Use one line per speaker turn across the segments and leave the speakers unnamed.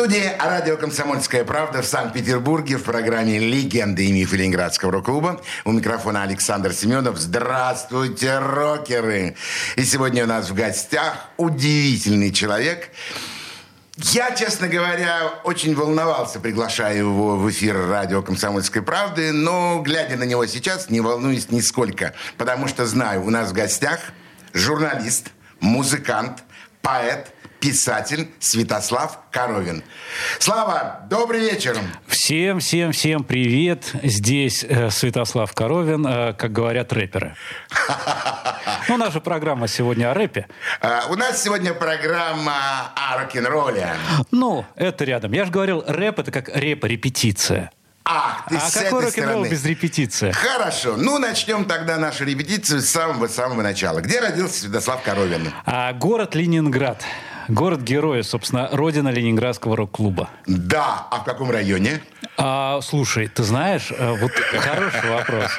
Студии радио «Комсомольская правда» в Санкт-Петербурге в программе «Легенды и мифы Ленинградского рок-клуба». У микрофона Александр Семенов. Здравствуйте, рокеры! И сегодня у нас в гостях удивительный человек – я, честно говоря, очень волновался, приглашая его в эфир радио «Комсомольской правды», но, глядя на него сейчас, не волнуюсь нисколько, потому что знаю, у нас в гостях журналист, музыкант, поэт – писатель Святослав Коровин. Слава, добрый вечер.
Всем, всем, всем привет. Здесь э, Святослав Коровин, э, как говорят рэперы. Ну, наша программа сегодня о рэпе.
А, у нас сегодня программа о рок-н-ролле.
Ну, это рядом. Я же говорил, рэп это как репа-репетиция.
А, ты
а
с
какой
этой стороны.
без репетиции?
Хорошо. Ну, начнем тогда нашу репетицию с самого-самого начала. Где родился Святослав Коровин?
А, город Ленинград. Город героя, собственно, родина Ленинградского рок-клуба.
Да. А в каком районе?
А, слушай, ты знаешь, э, вот хороший вопрос.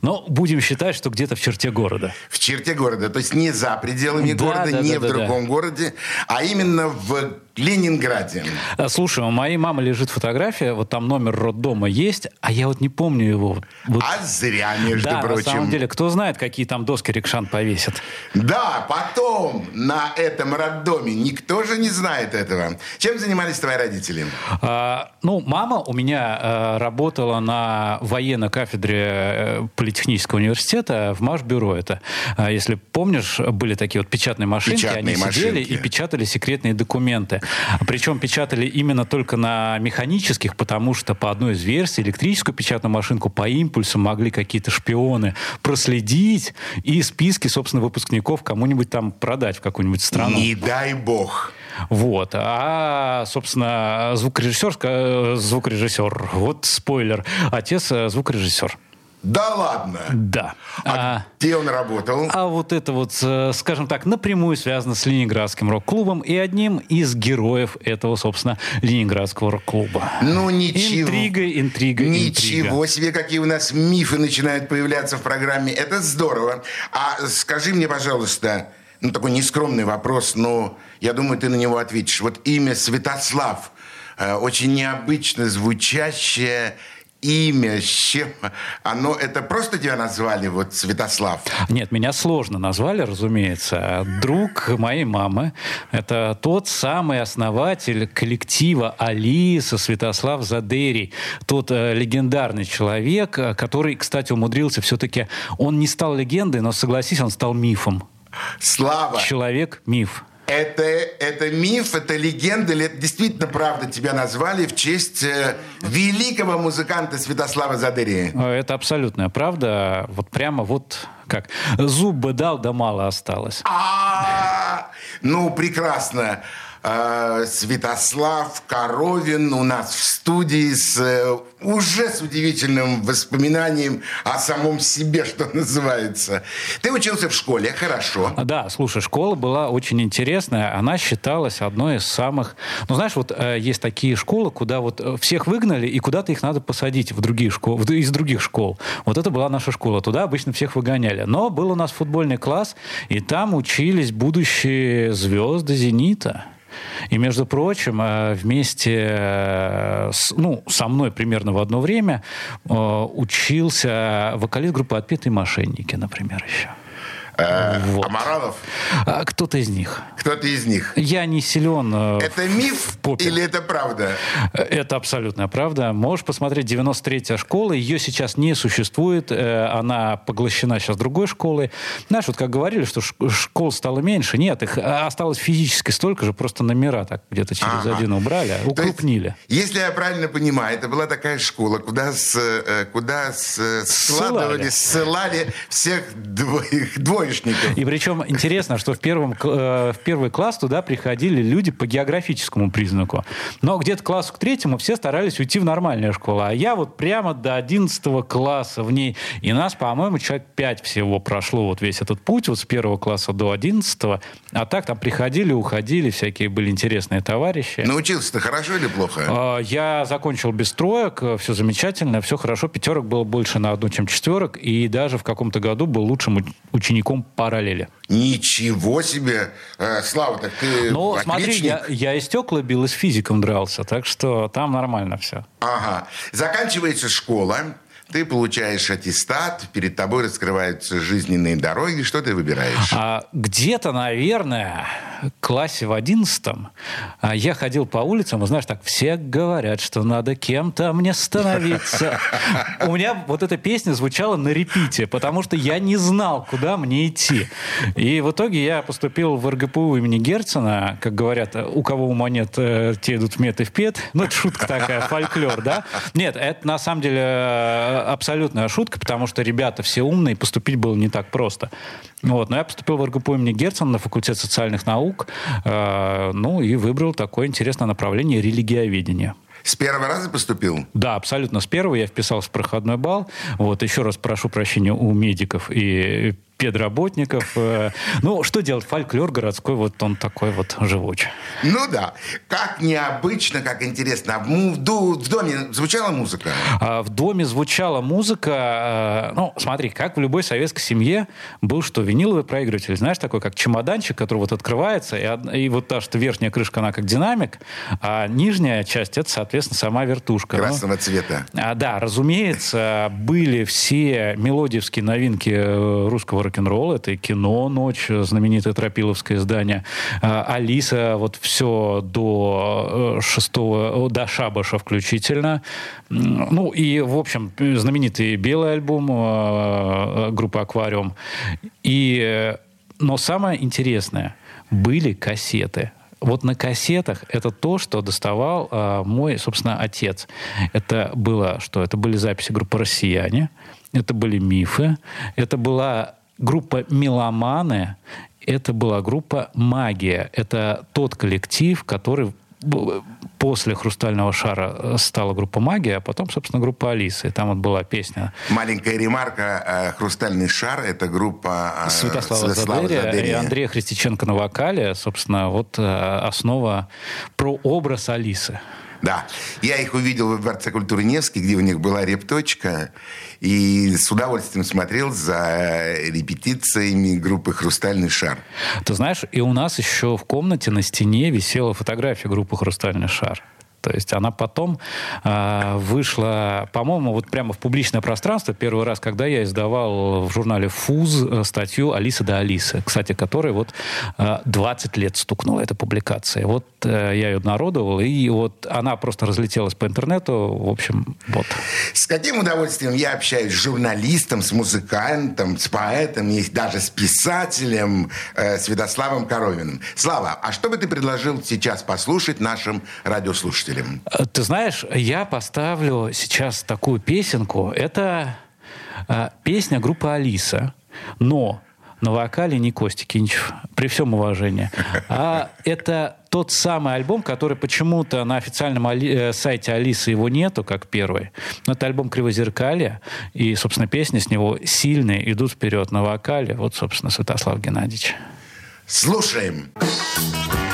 Но будем считать, что где-то в черте города.
В черте города. То есть не за пределами
Да,
города,
да,
не
да,
в
да,
другом городе, а именно в Ленинграде.
А, Слушай, у моей мамы лежит фотография, вот там номер роддома есть, а я вот не помню его. Вот-
А зря, между
да,
прочим.
на самом деле, кто знает, какие там доски Рикшан повесят.
Да, потом на этом роддоме никто же не знает этого. Чем занимались твои родители?
А, ну, мама у меня а, работала на военной кафедре э, Политехнического университета в Машбюро. Это, а, если помнишь, были такие вот печатные машинки,
Печатные
они сидели
машинки.
и печатали секретные документы. Причем печатали именно только на механических, потому что по одной из версий электрическую печатную машинку по импульсу могли какие-то шпионы проследить и списки, собственно, выпускников кому-нибудь там продать в какую-нибудь страну.
Не дай бог.
Вот. А, собственно, звукорежиссер, ска- звукорежиссер, вот спойлер, отец э, звукорежиссер.
Да ладно.
Да.
А,
А,
где он работал?
а вот это вот, э, скажем так, напрямую связано с Ленинградским рок-клубом и одним из героев этого, собственно, Ленинградского рок-клуба.
Ну ничего.
Интрига, интрига,
Ничего
интрига.
себе, какие у нас мифы начинают появляться в программе. Это здорово. А скажи мне, пожалуйста, ну такой нескромный вопрос, но я думаю, ты на него ответишь. Вот имя Святослав, э, очень необычно звучащее имя, с чем оно, это просто тебя назвали, вот Святослав?
Нет, меня сложно назвали, разумеется. Друг моей мамы – это тот самый основатель коллектива «Алиса» Святослав Задерий. Тот э, легендарный человек, э, который, кстати, умудрился все-таки... Он не стал легендой, но, согласись, он стал мифом.
Слава!
Человек-миф.
Это, это миф, это легенда, или это действительно правда тебя назвали в честь э, великого музыканта Святослава Задырия?
Э, Это абсолютная правда. Вот прямо вот как зуб бы дал, да мало осталось.
А, ну, прекрасно. Э, Святослав Коровин у нас в студии с э, уже с удивительным воспоминанием о самом себе, что называется. Ты учился в школе, хорошо.
А, Да, слушай, школа была очень интересная. Она считалась одной из самых... Ну, знаешь, вот э, есть такие школы, куда вот э, всех выгнали, и куда-то их надо посадить в другие школы, из других школ. Вот это была наша школа. Туда обычно всех выгоняли. Но был у нас футбольный класс, и там учились будущие звезды «Зенита». И, между прочим, э, вместе э, с, ну, со мной примерно в одно время э, учился вокалист группы «Отпетые мошенники», например, еще.
Э,
Вот.
Амаралов,
А кто-то из них.
кто-то из них.
Я не силен. э,
Это миф или это правда?
Это абсолютная правда. Можешь посмотреть 93-я школа. Ее сейчас не существует. э, Она поглощена сейчас другой школой. Знаешь, вот как говорили, что школ стало меньше. Нет, их а, осталось физически столько же, просто номера так где-то через
Ага.
один убрали,
То есть,
укрупнили.
если я правильно понимаю, это была такая школа, куда, с, э, куда с- э, складывали, ссылали всех двоих, двоих троечников.
И причем интересно, что в, первом, э, в первый класс туда приходили люди по географическому признаку. Но где-то классу к третьему все старались уйти в нормальную школу. А я вот прямо до 11 класса в ней. И нас, по-моему, человек 5 всего прошло вот весь этот путь вот с первого класса до 11 А так там приходили, уходили, всякие были интересные товарищи.
Научился-то хорошо или плохо?
А, я закончил без троек, все замечательно, все хорошо. Пятерок было больше на одну, чем четверок. И даже в каком-то году был лучшим учеником параллели.
Ничего себе! Э, Слава, так ты
Ну, смотри, я, я и стекла бил, и с физиком дрался, так что там нормально все.
Ага. Заканчивается школа, ты получаешь аттестат, перед тобой раскрываются жизненные дороги. Что ты выбираешь?
А, где-то, наверное, в классе в одиннадцатом а, я ходил по улицам, и знаешь, так все говорят, что надо кем-то мне становиться. У меня вот эта песня звучала на репите, потому что я не знал, куда мне идти. И в итоге я поступил в РГПУ имени Герцена, как говорят, у кого ума нет, э, те идут в мед и в пет. Ну, это шутка такая, фольклор, да? Нет, это на самом деле абсолютная шутка, потому что ребята все умные, поступить было не так просто. Вот. Но я поступил в РГПУ имени Герцена на факультет социальных наук, э, ну и выбрал такое интересное направление религиоведения.
С первого раза поступил?
Да, абсолютно с первого. Я вписался в проходной бал. Вот, еще раз прошу прощения у медиков и педработников. Э, ну, что делать? Фольклор городской, вот он такой вот живучий.
Ну да. Как необычно, как интересно. В, доме звучала музыка?
А, в доме звучала музыка. Э, ну, смотри, как в любой советской семье был, что виниловый проигрыватель, знаешь, такой, как чемоданчик, который вот открывается, и, и вот та, что верхняя крышка, она как динамик, а нижняя часть, это, соответственно, сама вертушка.
Ну, Красного ну, цвета.
А, да, разумеется, были все мелодиевские новинки э, русского рок-н-ролл. Это и кино «Ночь», знаменитое тропиловское издание. А, Алиса, вот все до э, шестого, до Шабаша включительно. Ну и, в общем, знаменитый белый альбом э, группы «Аквариум». И, но самое интересное, были кассеты вот на кассетах это то, что доставал э, мой, собственно, отец. Это было что? Это были записи группы «Россияне», это были мифы, это была группа «Меломаны» это была группа «Магия». Это тот коллектив, который после «Хрустального шара» э, стала группа «Магия», а потом, собственно, группа «Алиса». И там вот была песня.
Маленькая ремарка. Э, «Хрустальный шар» — это группа
э, Святослава, Святослава Задерия, Задерия и Андрея Христиченко на вокале. Собственно, вот основа про образ Алисы.
Да. Я их увидел в Дворце культуры Невский, где у них была репточка, и с удовольствием смотрел за репетициями группы «Хрустальный шар».
Ты знаешь, и у нас еще в комнате на стене висела фотография группы «Хрустальный шар». То есть она потом э, вышла, по-моему, вот прямо в публичное пространство первый раз, когда я издавал в журнале «Фуз» э, статью «Алиса да Алисы», кстати, которой вот э, 20 лет стукнула эта публикация. Вот э, я ее народовал, и вот она просто разлетелась по интернету. В общем, вот.
С каким удовольствием я общаюсь с журналистом, с музыкантом, с поэтом, и даже с писателем э, Святославом Коровиным. Слава, а что бы ты предложил сейчас послушать нашим радиослушателям? слушателям?
Э, ты знаешь, я поставлю сейчас такую песенку. Это э, песня группы «Алиса», но на вокале не Костя Кинчев, при всем уважении. А это тот самый альбом, который почему-то на официальном али- э, сайте Алисы его нету, как первый. Но это альбом «Кривозеркалье», и, собственно, песни с него сильные, идут вперед на вокале. Вот, собственно, Святослав Геннадьевич.
Слушаем. Слушаем.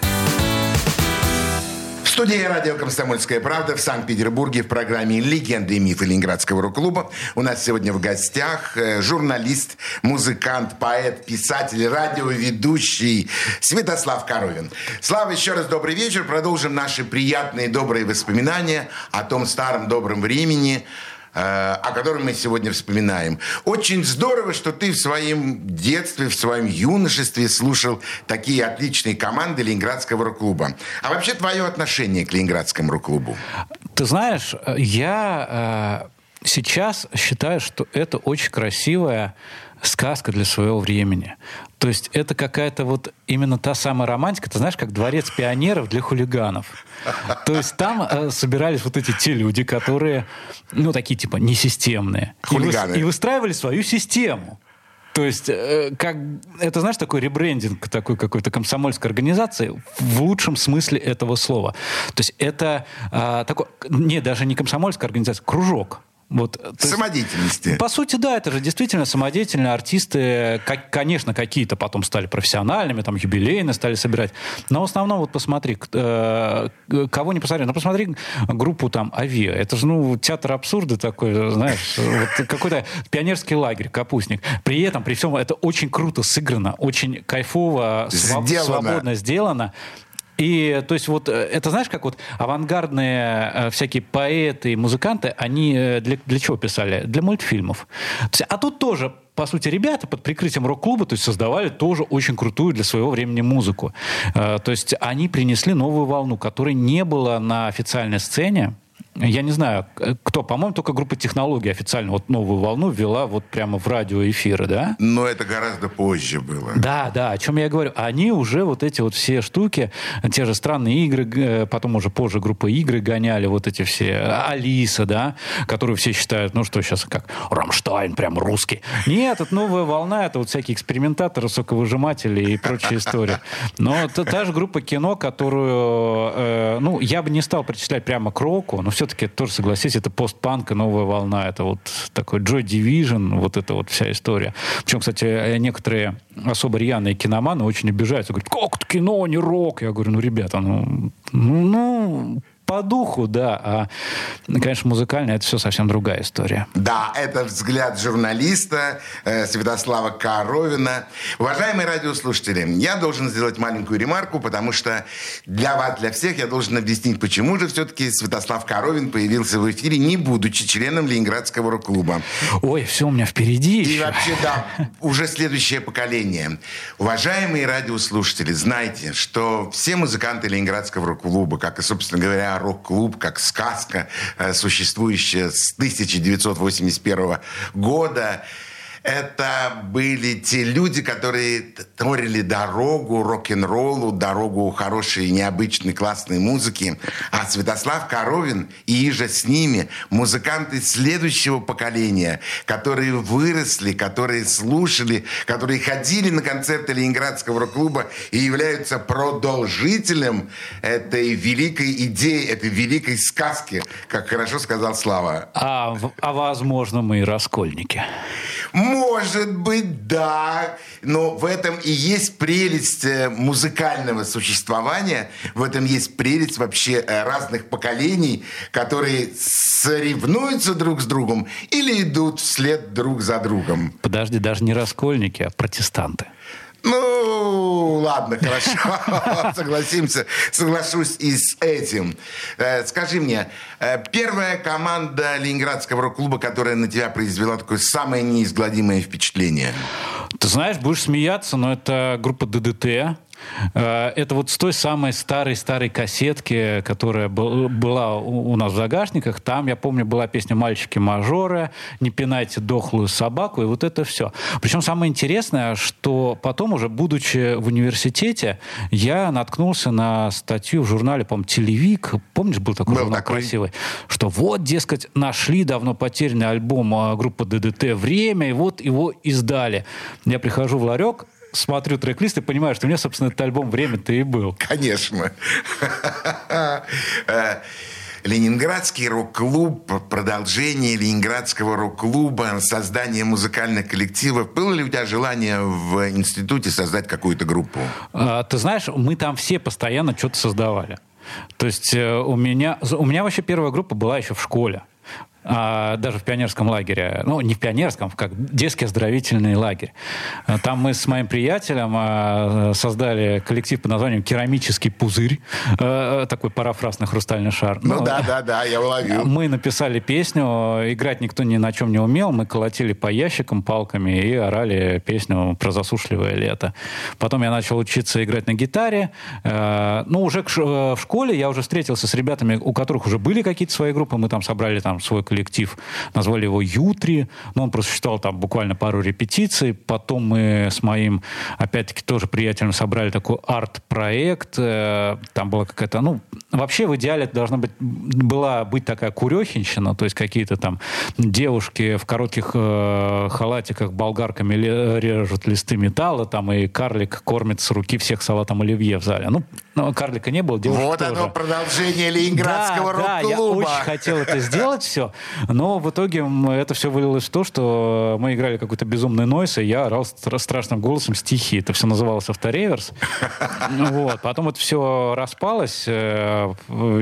Студии радио «Комсомольская правда» в Санкт-Петербурге в программе «Легенды и мифы Ленинградского рок-клуба». У нас сегодня в гостях э, журналист, музыкант, поэт, писатель, радиоведущий Святослав Коровин. Слава, еще раз добрый вечер. Продолжим наши приятные добрые воспоминания о том старом добром времени, о котором мы сегодня вспоминаем. Очень здорово, что ты в своем детстве, в своем юношестве слушал такие отличные команды Ленинградского рок-клуба. А вообще твое отношение к Ленинградскому рок-клубу?
Ты знаешь, э, я э, сейчас считаю, что это очень красивая сказка для своего времени. То есть это какая-то вот именно та самая романтика, ты знаешь, как дворец пионеров для хулиганов. То есть там э, собирались вот эти те люди, которые, ну, такие типа несистемные. И
Хулиганы.
И, выстраивали свою систему. То есть, э, как, это, знаешь, такой ребрендинг такой какой-то комсомольской организации в лучшем смысле этого слова. То есть это а, такой, не, даже не комсомольская организация, кружок. Вот, есть-
Самодеятельности.
по сути, да, это же действительно самодеятельные артисты. Как, конечно, какие-то потом стали профессиональными, там юбилейно стали собирать. Но в основном, вот посмотри, э, кого не посмотри, ну посмотри группу там Авиа. Это же, ну, театр абсурда такой, знаешь, вот какой-то пионерский лагерь, капустник. При этом, при всем, это очень круто сыграно, очень кайфово, своб-
Сделано.
свободно сделано. И, то есть, вот, э, это знаешь, как вот авангардные э, всякие поэты и музыканты, они э, для, для чего писали? Для мультфильмов. Есть, а тут тоже, по сути, ребята под прикрытием рок-клуба, то есть, создавали тоже очень крутую для своего времени музыку. То есть, они принесли новую волну, которой не было на официальной сцене. Я не знаю, кто, по-моему, только группа технологий официально вот новую волну ввела вот прямо в радиоэфиры, да?
Но это гораздо позже было.
Да, да, о чем я говорю. Они уже вот эти вот все штуки, те же странные игры, г- потом уже позже группа игры гоняли, вот эти все, Алиса, да, которую все считают, ну что сейчас, как Рамштайн, прям русский. Нет, это новая волна, это вот всякие экспериментаторы, соковыжиматели и прочая история. Но это та же группа кино, которую, э, ну, я бы не стал причислять прямо к року, но все-таки тоже, согласись, это постпанк и новая волна, это вот такой Joy Division, вот эта вот вся история. Причем, кстати, э, некоторые особо рьяные киноманы очень обижаются, говорят, как это кино, не рок? Я говорю, ну, ребята, ну, ну, ну, по духу, да, а, конечно, музыкально это все совсем другая история.
Да, это взгляд журналиста э, Святослава Коровина. Уважаемые радиослушатели, я должен сделать маленькую ремарку, потому что для вас, для всех, я должен объяснить, почему же все-таки Святослав Коровин появился в эфире, не будучи членом Ленинградского рок-клуба.
Ой, все у меня впереди
И
еще.
вообще, да, уже следующее поколение. Уважаемые радиослушатели, знайте, что все музыканты Ленинградского рок-клуба, как и, собственно говоря, рок-клуб, как сказка, э, существующая с 1981 года, это были те люди, которые творили дорогу рок-н-роллу, дорогу хорошей, необычной, классной музыки. А Святослав Коровин и же с ними музыканты следующего поколения, которые выросли, которые слушали, которые ходили на концерты Ленинградского рок-клуба и являются продолжителем этой великой идеи, этой великой сказки, как хорошо сказал Слава.
А, а возможно, мы и раскольники.
Может быть, да. Но в этом и есть прелесть э, музыкального существования. В этом есть прелесть вообще э, разных поколений, которые соревнуются друг с другом или идут вслед друг за другом.
Подожди, даже не раскольники, а протестанты.
Ну, ладно, хорошо. Согласимся, соглашусь и с этим. Э, Скажи мне, э, первая команда Ленинградского рок-клуба, которая на тебя произвела такое самое неизгладимое впечатление?
Ты знаешь, будешь смеяться, но это группа ДДТ. Э, Это вот с той самой старой-старой кассетки, которая был- была у у нас в загашниках. Там, я помню, была песня «Мальчики-мажоры», «Не пинайте дохлую собаку», и вот это все. Причем самое интересное, что потом уже, будучи в университете, я наткнулся на статью в журнале, по-моему, «Телевик». Помнишь, был такой
Был
журнал
такой.
красивый? Что вот, дескать, нашли давно потерянный альбом а, группы ДДТ «Время», и вот его издали. Я прихожу в ларек, смотрю трек-лист и понимаю, что у меня, собственно, этот альбом «Время»-то и был.
Конечно. Э, Ленинградский рок-клуб, продолжение Ленинградского рок-клуба, создание музыкальных коллективов. Было ли у тебя желание в институте создать какую-то группу?
А, Ты знаешь, мы там все постоянно что-то создавали. То есть э, у меня, у меня вообще первая группа была еще в школе. А, даже в пионерском лагере. Ну, не в пионерском, как детский оздоровительный лагерь. А, Там мы с моим приятелем а, создали коллектив под названием «Керамический пузырь». Э, Такой парафраз на хрустальный шар.
Ну да, да, да, я уловил.
Мы написали песню, играть никто ни на чем не умел, мы колотили по ящикам палками и орали песню про засушливое лето. Потом я начал учиться играть на гитаре. Э, Ну, уже к э, в школе я уже встретился с ребятами, у которых уже были какие-то свои группы, мы там собрали там свой коллектив, назвали его «Ютри», но он просуществовал там буквально пару репетиций. Потом мы с моим, опять-таки, тоже приятелем собрали такой арт-проект. Э, Там была какая-то, ну, вообще в идеале это должна быть, была быть такая курехинщина, то есть какие-то там девушки в коротких э, халатиках болгарками режут листы металла, там и карлик кормит с руки всех салатом оливье в зале. Ну, ну, карлика не было, девушек
Вот
тоже.
оно, продолжение Ленинградского
Да, да, я
рок-клуба.
очень хотел это сделать все, но в итоге это все вылилось в то, что мы играли какой-то безумный нойс, и я орал стра- страшным голосом стихи. Это все называлось автореверс. Вот. Потом это все распалось. э,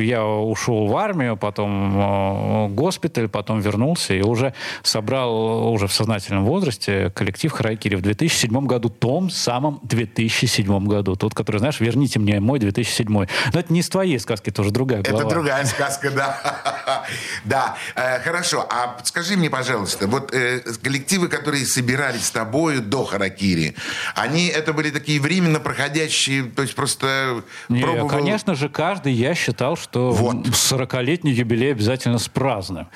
Я ушел в армию, потом э, госпиталь, потом вернулся и уже собрал уже в сознательном возрасте коллектив Харакири в 2007 году, том самом 2007 году. Тот, который, знаешь, верните мне мой 2007. Но это не из твоей сказки, тоже другая глава.
Это другая сказка, да. Да, э, хорошо. А скажи мне, пожалуйста, вот э, коллективы, которые собирались с тобою до Харакири, они это были такие временно проходящие, то есть просто
Не,
пробовал-
конечно же, каждый я считал, что
Вот.
40-летний юбилей обязательно спразднуем.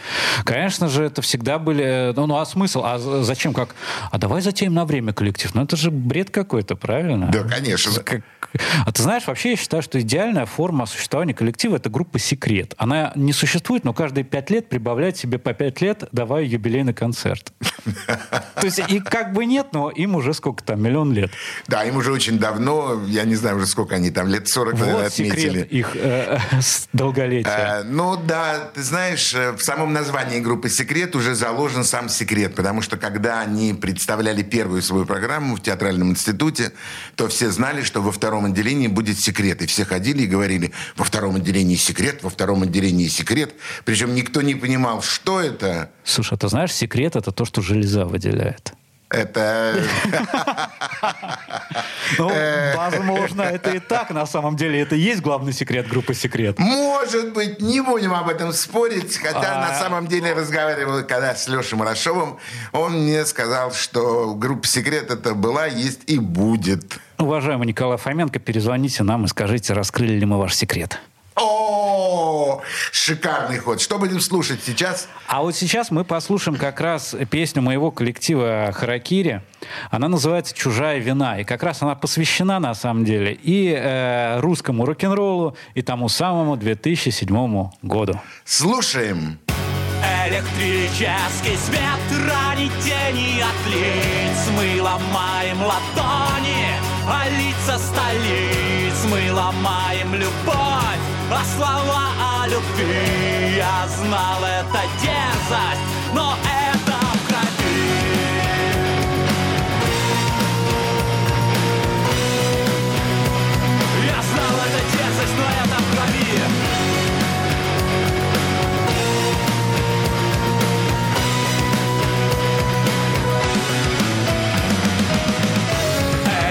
Конечно же, это всегда были... Ну, ну, а смысл? А зачем как? А давай затеем на время коллектив. Ну, это же бред какой-то, правильно?
Да, конечно.
Как- А ты знаешь, вообще я считаю, что идеальная форма существования коллектива — это группа «Секрет». Она не существует, но каждые пять лет прибавляет себе по пять лет, давая юбилейный концерт. То есть и как бы нет, но им уже сколько там, миллион лет.
Да, им уже очень давно, я не знаю уже сколько они там, лет 40 наверное, отметили.
их э, долголетия.
Э, ну да, ты знаешь, э, в самом названии группы «Секрет» уже заложен сам секрет, потому что когда они представляли первую свою программу в театральном институте, то все знали, что во втором отделении будет секрет. И все ходили и говорили, во втором отделении секрет, во втором отделении секрет. Причем никто не понимал, что это.
Слушай, а ты знаешь, секрет это то, что железа выделяет.
Это...
Ну,
Э.
возможно, это и так на самом деле. Это и есть главный секрет группы «Секрет».
Может быть, не будем об этом спорить, хотя
А.
на самом деле разговаривал когда с Лешей Марашовым, он мне сказал, что группа «Секрет» это была, есть и будет.
Уважаемый Николай Фоменко, перезвоните нам и скажите, раскрыли ли мы ваш секрет.
О, шикарный ход. Что будем слушать сейчас?
А вот сейчас мы послушаем как раз песню моего коллектива «Харакири». Она называется «Чужая вина». И как раз она посвящена, на самом деле, и э, русскому рок-н-роллу, и тому самому 2007 году.
Слушаем.
Электрический свет ранит тени от лиц Мы ломаем ладони, а лица столиц Мы ломаем любовь, а слова о любви Я знал это дерзость, но это в крови Я знал это дерзость, но это в крови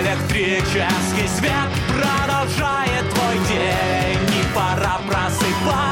Электрический свет продолжает
why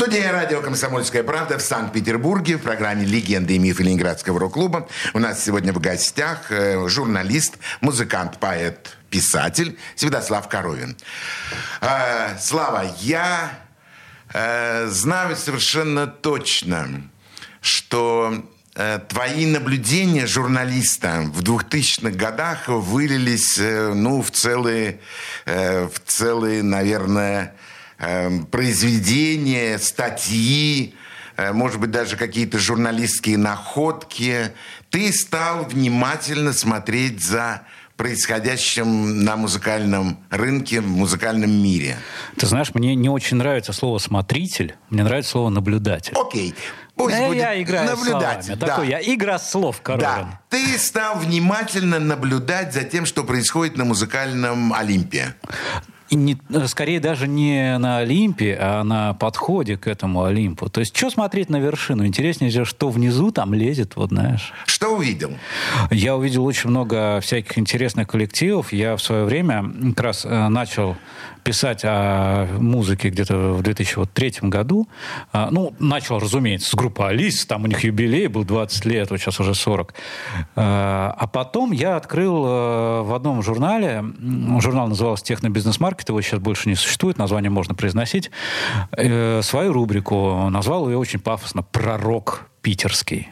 Студия радио «Комсомольская правда» в Санкт-Петербурге в программе «Легенды и мифы Ленинградского рок-клуба». У нас сегодня в гостях э, журналист, музыкант, поэт, писатель Святослав Коровин. Э, Слава, я э, знаю совершенно точно, что твои наблюдения журналиста в 2000-х годах вылились ну, в целые, в целые, наверное, произведения, статьи, э, может быть, даже какие-то журналистские находки. Ты стал внимательно смотреть за происходящим на музыкальном рынке, в музыкальном мире.
Ты знаешь, мне не очень нравится слово «смотритель», мне нравится слово «наблюдатель».
Окей, пусть
Э,
будет
я играю
наблюдатель.
словами.
да.
Такой я игра слов, Коровин.
Да. Ты стал внимательно наблюдать за тем, что происходит на музыкальном Олимпе.
И не, э, скорее даже не на Олимпе, а на подходе к этому Олимпу. То есть, что смотреть на вершину? Интереснее же, что внизу там лезет, вот знаешь.
Что увидел?
Я увидел очень много всяких интересных коллективов. Я в свое время как раз э, начал писать о музыке где-то в 2003 году. А, Ну, начал, разумеется, с группы Алис, там у них юбилей был 20 лет, вот сейчас уже 40. А а потом я открыл э, в одном журнале, журнал назывался «Технобизнес-маркет», его сейчас больше не существует, название можно произносить, э, свою рубрику, назвал ее очень пафосно «Пророк питерский».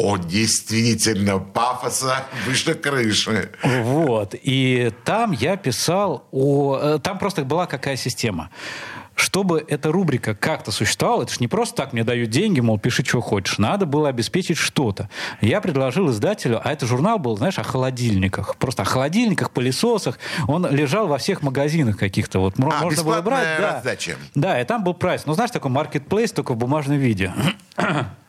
О, действительно, пафоса выше крыши.
Вот. И там я писал о... э, Там просто была какая система. чтобы эта рубрика как-то существовала, это же не просто так мне дают деньги, мол, пиши, что хочешь. Надо было обеспечить что-то. Я предложил издателю, а это журнал был, знаешь, о холодильниках. Просто о холодильниках, пылесосах. Он лежал во всех магазинах каких-то. Вот
А,
можно было брать.
бесплатная
Да.
раздача.
Да, и там был прайс. Ну, знаешь, такой маркетплейс, только в бумажном виде.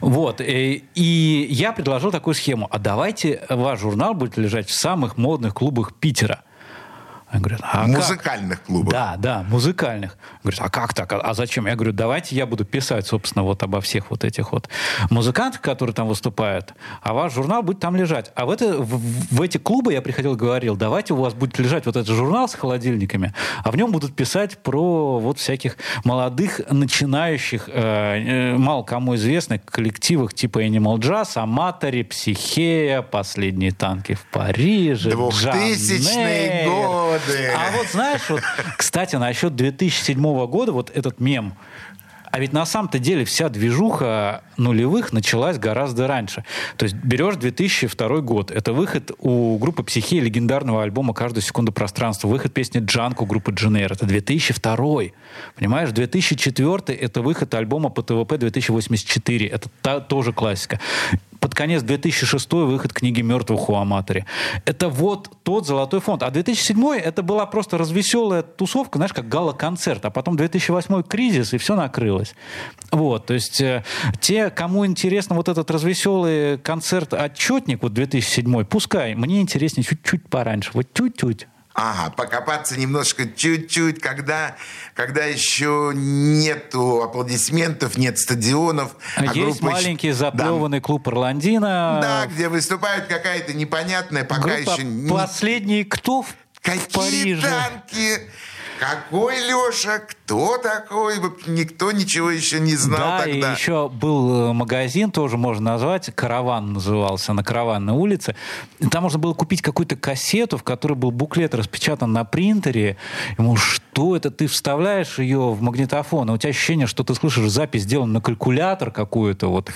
Вот. э, И я предложил такую схему. А давайте ваш журнал будет лежать в самых модных клубах Питера. Они говорят, а как?
Музыкальных клубов.
Да, да, музыкальных. Говорят, а как так? А- А зачем? Я говорю, давайте я буду писать, собственно, вот обо всех вот этих вот музыкантах, которые там выступают, а ваш журнал будет там лежать. А в, это, в, в эти клубы я приходил и говорил, давайте у вас будет лежать вот этот журнал с холодильниками, а в нем будут писать про вот всяких молодых, начинающих, э, э, мало кому известных коллективах типа Animal Jazz, Аматори, Психея, Последние танки в Париже, Мейер.
годы.
А вот знаешь, вот, кстати, насчет 2007 года, вот этот мем, а ведь на самом-то деле вся движуха нулевых началась гораздо раньше. То есть берешь 2002 год. Это выход у группы «Психия» легендарного альбома «Каждую секунду пространства». Выход песни «Джанк» у группы «Дженер». Это 2002. Понимаешь? 2004 это выход альбома по ТВП 2084. Это та- тоже классика. Конец 2006 выход книги «Мертвых у Аматори». Это вот тот золотой фонд. А 2007 это была просто развеселая тусовка, знаешь, как гала-концерт. А потом 2008 кризис, и все накрылось. Вот, то есть э, те, кому интересно вот этот развеселый концерт-отчетник, вот 2007 пускай. Мне интереснее чуть-чуть пораньше, вот чуть-чуть.
Ага, покопаться немножко чуть-чуть, когда, когда еще нету аплодисментов, нет стадионов. а
Есть
группа
маленький
Да.
заплеванный клуб Орландина.
Да, где выступает какая-то непонятная, пока
Группа
еще не-
«Последний кто в
Какие
Париже?»
танки? Какой Леша? Кто такой? Никто ничего еще не знал
да,
тогда.
и еще был э, магазин, тоже можно назвать, «Караван» назывался, на Караванной улице. И Там можно было купить какую-то кассету, в которой был буклет распечатан на принтере. Ему, что это? Ты вставляешь ее в магнитофон, и у тебя ощущение, что ты слышишь запись, сделанную на калькулятор какую-то. Вот.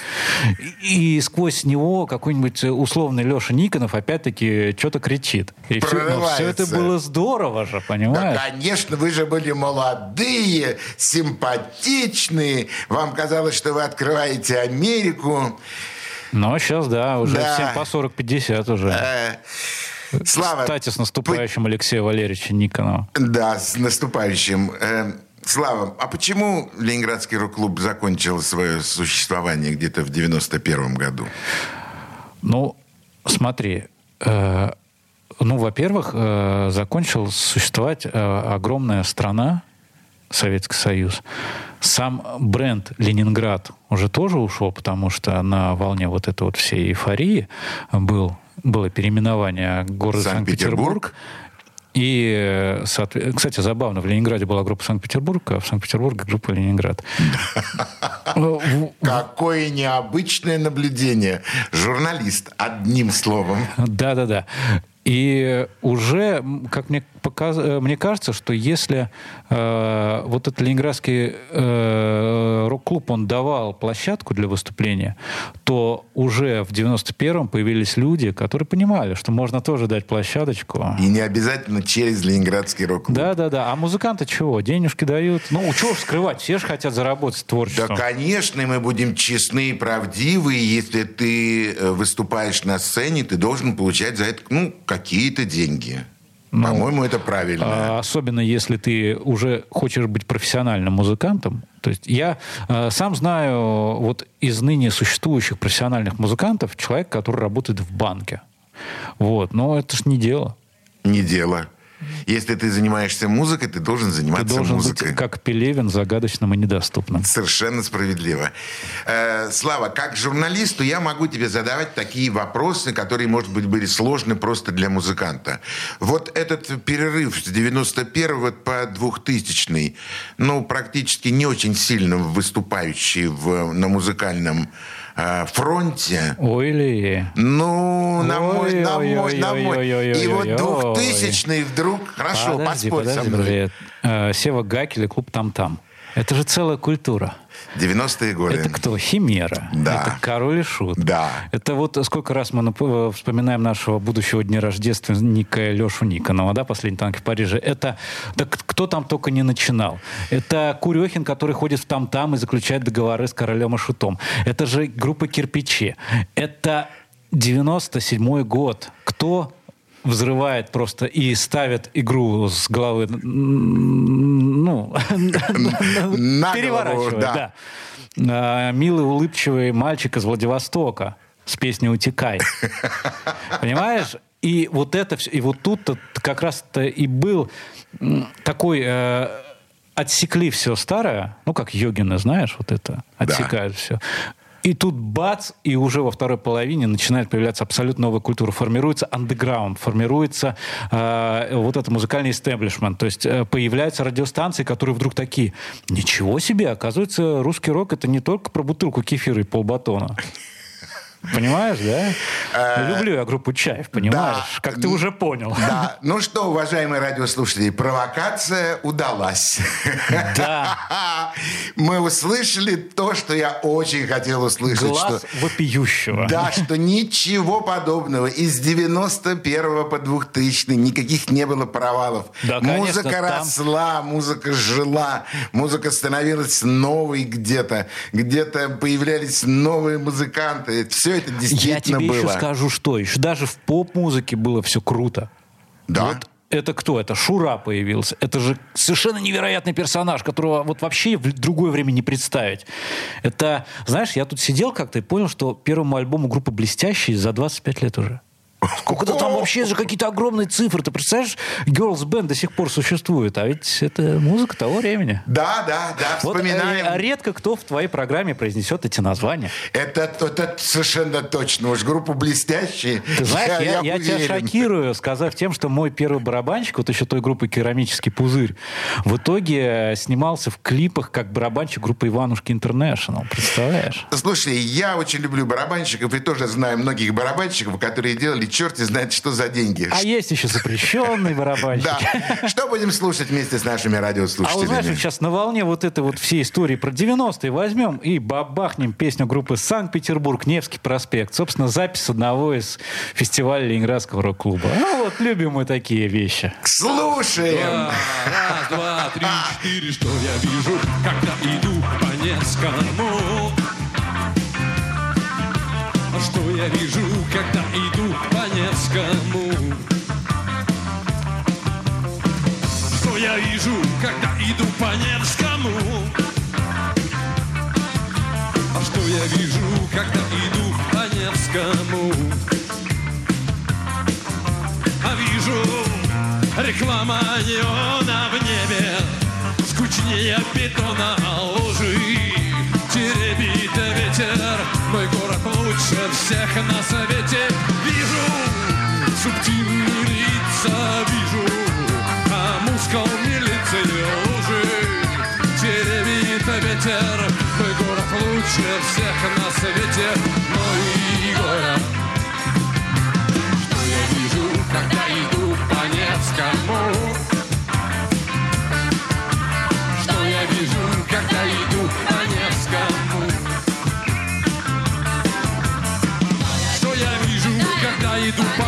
И, и сквозь него какой-нибудь условный Леша Никонов опять-таки что-то кричит. И все,
Прорывается.
это было здорово же,
Да,
понимаешь?
конечно, вы же были молодые, симпатичные. Вам казалось, что вы открываете Америку.
Но сейчас, да, уже
Да.
всем по 40-50 уже.
Э, Слава,
Кстати, с наступающим Алексея Валерьевича Никонова.
Да, с наступающим. Э, Слава, а почему Ленинградский рок-клуб закончил свое существование где-то в 91 году?
Ну, смотри, э, ну, во-первых, э, закончил существовать э, огромная страна, Советский Союз. Сам бренд Ленинград уже тоже ушел, потому что на волне вот этой вот всей эйфории был, было переименование города
Санкт-Петербург.
Санкт-Петербург. И, э, кстати, забавно, в Ленинграде была группа Санкт-Петербург, а в Санкт-Петербурге группа Ленинград. В-
Какое необычное наблюдение. Журналист, одним словом.
Да-да-да. И уже, как мне, мне кажется, что если э, вот этот ленинградский э, рок-клуб, он давал площадку для выступления, то уже в 91-м появились люди, которые понимали, что можно тоже дать площадочку.
И не обязательно через Ленинградский рок-клуб.
Да-да-да. А музыканты чего? Денежки дают? Ну, чего скрывать? Все же хотят заработать
Да,
творчеством.
конечно, мы будем честны и правдивы. Если ты э, выступаешь на сцене, ты должен получать за это ну, какие-то деньги. По-моему, это правильно.
А, Особенно если ты уже хочешь быть профессиональным музыкантом. То есть я э, сам знаю вот из ныне существующих профессиональных музыкантов человек, который работает в банке. Вот. Но это ж не дело.
Не дело. Если ты занимаешься музыкой, ты должен
Ты
заниматься
должен
музыкой.
быть, как Пелевин, загадочным и недоступным.
Совершенно справедливо. Э, Слава, как журналисту я могу тебе задавать такие вопросы, которые, может быть, были сложны просто для музыканта. Вот этот перерыв с 91 по 2000 ну, практически не очень сильно выступающий в, на музыкальном э, фронте,
Ой ли.
ну, на мой, на
Ой,
мой,
ой,
на
ой,
мой.
ой,
И вот. 2000 вдруг, хорошо,
подожди,
поспорь со
подожди,
мной.
подожди. Э, Сева Гакель и клуб «Там-там». Это же целая культура.
90-е годы.
Это кто? Химера.
Да.
Это король и шут.
Да.
Это вот сколько раз мы нап- вспоминаем нашего будущего дня рождественника Лешу Никонова, да, последний танк в Париже. Это, да кто там только не начинал. Это Курехин, который ходит в там-там и заключает договоры с королем и шутом. Это же группа «Кирпичи». Это 97-й год. Кто взрывает просто и ставит игру с головы, ну, переворачивает,
да.
да. А, Милый улыбчивый мальчик из Владивостока с песней «Утекай». Понимаешь? И вот это все, и вот тут как раз-то и был такой э, отсекли все старое, ну как йогины, знаешь, вот это отсекают все. И тут бац, и уже во второй половине начинает появляться абсолютно новая культура. Формируется андеграунд, формируется э, вот это музыкальный истеблишмент. То есть э, появляются радиостанции, которые вдруг такие, ничего себе, оказывается, русский рок это не только про бутылку кефира и полбатона. Понимаешь, да? Люблю я группу Чаев, понимаешь? Как ты уже понял.
Да. Ну что, уважаемые радиослушатели, провокация удалась.
Да.
Мы услышали то, что я очень хотел услышать.
Глаз
что-
вопиющего.
Да, что ничего подобного. Из 91 по 2000 никаких не было провалов.
Да, конечно,
музыка
там-
росла, музыка жила, музыка становилась новой где-то. Где-то появлялись новые музыканты. Все это
Я
действительно
тебе
было.
еще скажу, что еще даже в поп-музыке было все круто.
Да.
Вот это кто? Это Шура появился. Это же совершенно невероятный персонаж, которого вот вообще в другое время не представить. Это, знаешь, я тут сидел как-то и понял, что первому альбому группы «Блестящие» за 25 лет уже. Сколько-то там вообще же какие-то огромные цифры. Ты представляешь, Girls Band до сих пор существует, а ведь это музыка того времени.
Да, да, да,
Вот,
вспоминаем.
э, а редко кто в твоей программе произнесет эти названия.
Это, это совершенно точно. Уж группа блестящие.
Ты знаешь, я, я тебя
уверен.
шокирую, сказав тем, что мой первый барабанщик, вот еще той группы «Керамический пузырь», в итоге э, снимался в клипах как барабанщик группы «Иванушки Интернешнл». Представляешь?
Слушай, я очень люблю барабанщиков и тоже знаю многих барабанщиков, которые делали черти знает что за деньги.
А есть еще запрещенный барабанщик.
Да. Что будем слушать вместе с нашими
А вот знаешь,
радиослушателями?
сейчас на волне вот этой вот всей истории про 90-е возьмем и бабахнем песню группы «Санкт-Петербург», «Невский проспект». Собственно, запись одного из фестивалей Ленинградского рок-клуба. Ну вот, любим мы такие вещи.
Слушаем.
Раз, два, три, четыре, что я вижу, когда иду по Невскому? Что я вижу, когда иду по Невскому? Что я вижу, когда иду по Невскому? А что я вижу, когда иду по Невскому? А вижу реклама неона в небе Скучнее бетона лужи Теребит ветер Мой город лучше всех на свете. Вижу субтильные лица когда иду по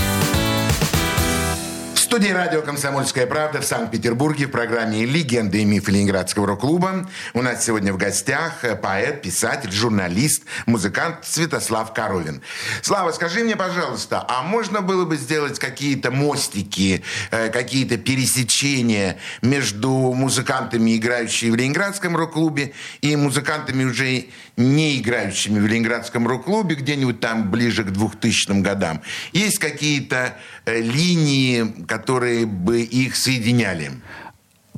Студии радио «Комсомольская правда» в Санкт-Петербурге в программе «Легенды и мифы Ленинградского рок-клуба». У нас сегодня в гостях э, поэт, писатель, журналист, музыкант Святослав Коровин. Слава, скажи мне, пожалуйста, а можно было бы сделать какие-то мостики, э, какие-то пересечения между музыкантами, играющими в Ленинградском рок-клубе, и музыкантами, уже не играющими в Ленинградском рок-клубе, где-нибудь там ближе к 2000 годам? Есть какие-то э, линии, которые бы их соединяли?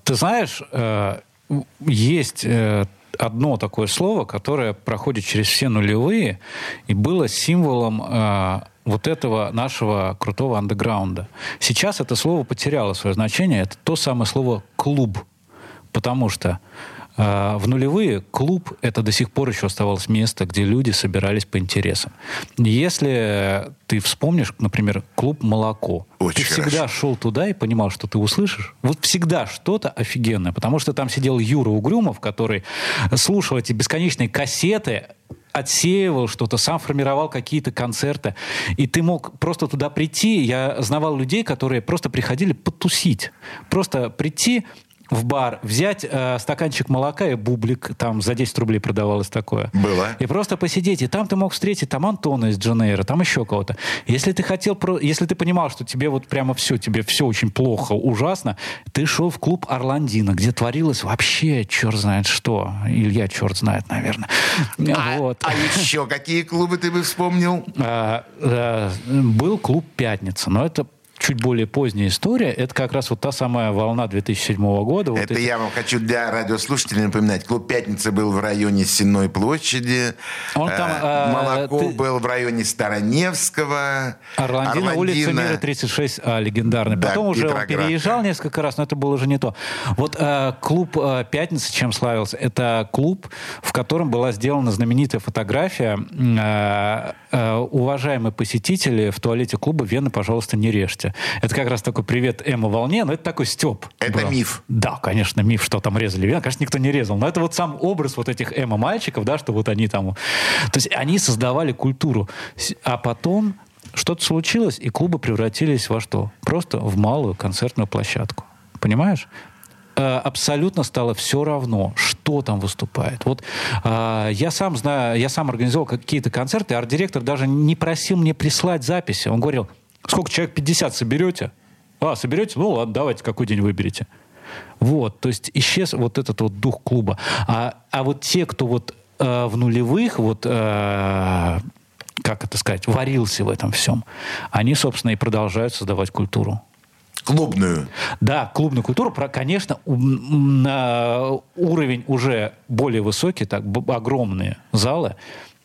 Ты знаешь, э, есть э, одно такое слово, которое проходит через все нулевые и было символом э, вот этого нашего крутого андеграунда. Сейчас это слово потеряло свое значение. Это то самое слово «клуб». Потому что э, в нулевые клуб это до сих пор еще оставалось место, где люди собирались по интересам. Если ты вспомнишь, например, клуб «Молоко»,
Очень
ты всегда
хорошо.
шел туда и понимал, что ты услышишь. Вот всегда что-то офигенное, потому что там сидел Юра Угрюмов, который слушал эти бесконечные кассеты, отсеивал что-то, сам формировал какие-то концерты. И ты мог просто туда прийти. Я знавал людей, которые просто приходили потусить. Просто прийти в бар, взять э, стаканчик молока и бублик, там за 10 рублей продавалось такое.
Было.
И просто посидеть. И там ты мог встретить там Антона из Дженейра, там еще кого-то. Если ты хотел, про- если ты понимал, что тебе вот прямо все, тебе все очень плохо, ужасно, ты шел в клуб Орландина, где творилось вообще черт знает что. Илья черт знает, наверное.
А,
вот.
а еще какие клубы ты бы вспомнил?
А, а, был клуб «Пятница», но это чуть более поздняя история. Это как раз вот та самая волна 2007 года. Вот
Это
эти-
я вам хочу для радиослушателей напоминать. Клуб «Пятница» был в районе Сенной площади.
Он там,
Э,
э,
Молоко
ты-
был в районе Староневского.
Орландина, улица
Орландина.
Мира 36, а, легендарный.
Да,
Потом уже он переезжал несколько раз, но это было уже не то. Вот э, клуб э, «Пятница» чем славился? Это клуб, в котором была сделана знаменитая фотография. э, э, уважаемые посетители в туалете клуба «Вены, пожалуйста, не режьте». Это как раз такой привет Эмма волне, но это такой степ.
Это миф.
Да, конечно, миф, что там резали. Конечно, никто не резал. Но это вот сам образ вот этих эмо-мальчиков, да, что вот они там... То есть они создавали культуру. А потом что-то случилось, и клубы превратились во что? Просто в малую концертную площадку. Понимаешь? Э, Абсолютно стало все равно, что там выступает. Вот э, я сам знаю, я сам организовал какие-то концерты, арт-директор даже не просил мне прислать записи. Он говорил, сколько человек 50 соберете? А, соберете? Ну ладно, давайте, какой день выберете. Вот, то есть исчез вот этот вот дух клуба. А, а вот те, кто вот э, в нулевых, вот, э, как это сказать, варился в этом всем, они, собственно, и продолжают создавать культуру.
Клубную.
Да, клубную культуру, про- конечно, уровень уже более высокий, так, огромные залы,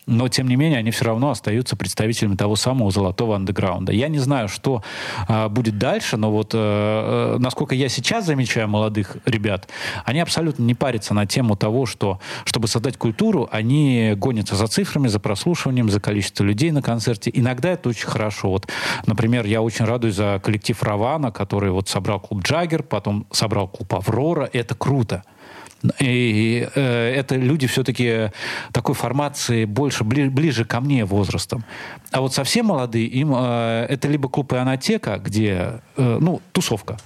но, тем не менее, они все равно остаются представителями того самого золотого андеграунда. Я не знаю, что а, будет дальше, но вот э, э, насколько я сейчас замечаю молодых ребят, они абсолютно не парятся на тему того, что, чтобы создать культуру, они гонятся за цифрами, за прослушиванием, за количество людей на концерте. Иногда это очень хорошо. Вот, например, я очень радуюсь за коллектив Равана, который вот собрал клуб Джаггер, потом собрал клуб Аврора. Это круто. И э, это люди все-таки такой формации больше, бли- ближе ко мне возрастом. А вот совсем молодые, им э, это либо клуб Ионотека, где, э, ну, тусовка,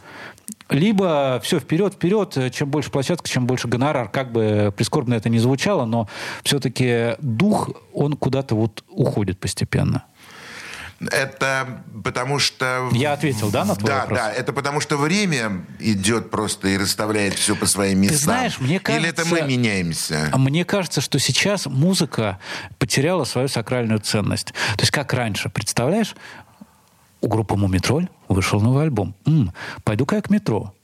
либо все вперед, вперед, э, чем больше площадка, чем больше гонорар. Как бы прискорбно это не звучало, но все-таки дух, он куда-то вот уходит постепенно.
Это потому что...
Я ответил, да, на твой
Да,
вопрос?
да. Это потому что время идет просто и расставляет все по своим местам.
знаешь, мне
Или это
кажется-
мы меняемся?
А Мне кажется, что сейчас музыка потеряла свою сакральную ценность. То есть как раньше, представляешь, у группы «Мумитроль» вышел новый альбом. М, пойду-ка я к метро.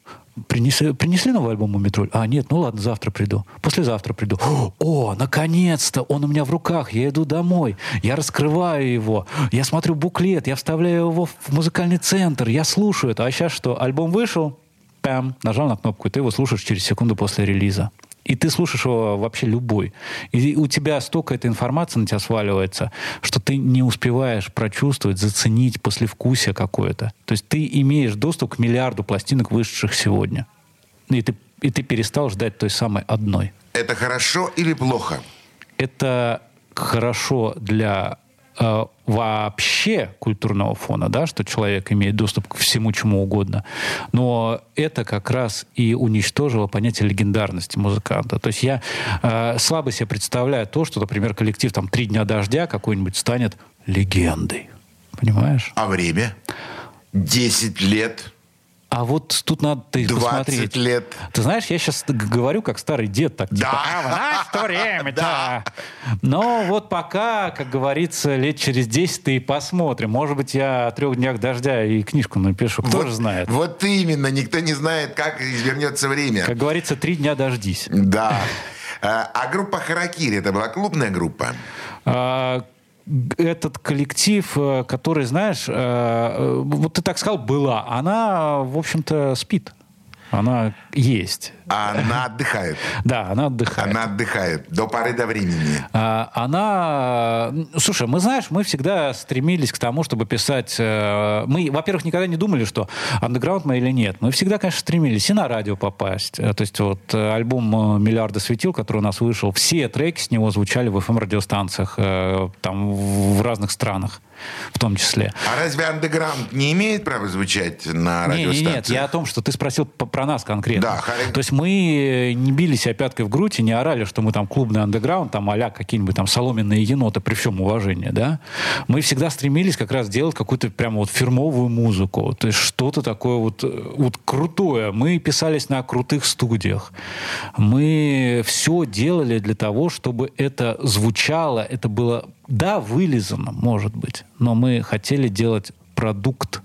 Принесли, принесли новый альбом «Мумитроль»? А, нет, ну ладно, завтра приду. Послезавтра приду. О, наконец-то! Он у меня в руках. Я иду домой. Я раскрываю его. Я смотрю буклет. Я вставляю его в музыкальный центр. Я слушаю это. А сейчас что? Альбом вышел? Пям, нажал на кнопку, и ты его слушаешь через секунду после релиза. И ты слушаешь его вообще любой. И у тебя столько этой информации на тебя сваливается, что ты не успеваешь прочувствовать, заценить послевкусие какое-то. То есть ты имеешь доступ к миллиарду пластинок, вышедших сегодня. И ты, и ты перестал ждать той самой одной.
Это хорошо или плохо?
Это хорошо для э, вообще культурного фона, да, что человек имеет доступ к всему чему угодно. Но это как раз и уничтожило понятие легендарности музыканта. То есть я э, слабо себе представляю то, что, например, коллектив там «Три дня дождя» какой-нибудь станет легендой. Понимаешь?
А время? 10 лет.
А вот тут надо ты
20
посмотреть.
лет.
Ты знаешь, я сейчас говорю как старый дед, так типа,
Да.
а в наше время, да. Но вот пока, как говорится, лет через 10 ты и посмотрим. Может быть, я о трех днях дождя и книжку напишу, кто
вот,
же знает.
Вот именно. Никто не знает, как извернется время.
Как говорится, три дня дождись.
Да. А а группа Харакири, это была клубная группа?
Этот коллектив, э, который, знаешь, э, э, вот ты так сказал, была, она, в общем-то, спит. Она есть.
А Она отдыхает.
Да, она отдыхает.
Она отдыхает до поры до времени.
А, Она, слушай, мы знаешь, мы всегда стремились к тому, чтобы писать. э, Мы, во-первых, никогда не думали, что андеграунд мы или нет. Мы всегда, конечно, стремились и на радио попасть. Э, То есть вот э, альбом «Миллиарды светил», который у нас вышел, все треки с него звучали в FM-радиостанциях, э, там в разных странах в том числе.
А разве андеграунд не имеет права звучать на
Не, не,
радиостанции?
нет, я о том, что ты спросил про нас конкретно.
Да, Харри-
То есть мы не били себя пяткой в грудь и не орали, что мы там клубный андеграунд, там а какие-нибудь там соломенные еноты, при всем уважении, да. Мы всегда стремились как раз делать какую-то прямо вот фирмовую музыку, то есть что-то такое вот, э, вот крутое. Мы писались на крутых студиях. Мы все делали для того, чтобы это звучало, это было, да, вылизано, может быть, но мы хотели делать продукт,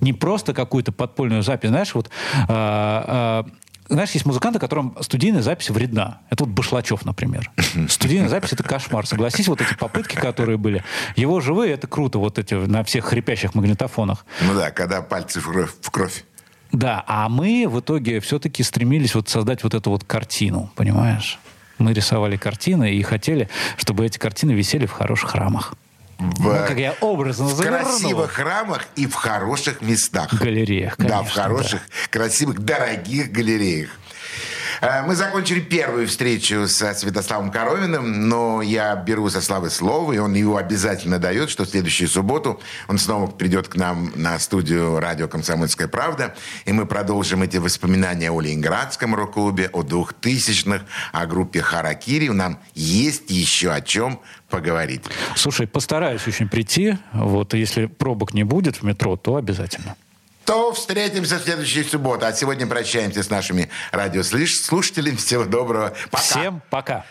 не просто какую-то подпольную запись. Знаешь, вот а, а, знаешь, есть музыканты, которым студийная запись вредна. Это вот Башлачев, например. Студийная запись — это кошмар. Согласись, вот эти попытки, которые были. Его живые — это круто, вот эти на всех хрипящих магнитофонах.
Ну да, когда пальцы в кровь. В кровь.
Да, а мы в итоге все-таки стремились вот создать вот эту вот картину, понимаешь? Мы рисовали картины и хотели, чтобы эти картины висели в хороших рамах.
В,
Ну, как я образно
в
завернул.
красивых храмах и в хороших местах.
галереях,
да, в
конечно,
хороших, красивых, дорогих галереях. Э, Мы закончили первую встречу со Святославом Коровиным, но я беру со Славы слово, и он его обязательно дает, что в следующую субботу он снова придет к нам на студию радио «Комсомольская правда», и мы продолжим эти воспоминания о Ленинградском рок-клубе, о двухтысячных, о группе «Харакири». Нам есть еще о чем поговорить.
Слушай, постараюсь очень прийти. Вот если пробок не будет в метро, то обязательно.
то встретимся в следующую субботу. А сегодня прощаемся с нашими радиослушателями. Всего доброго. Пока.
Всем пока.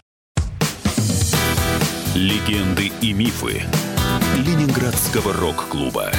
Легенды и мифы Ленинградского рок-клуба.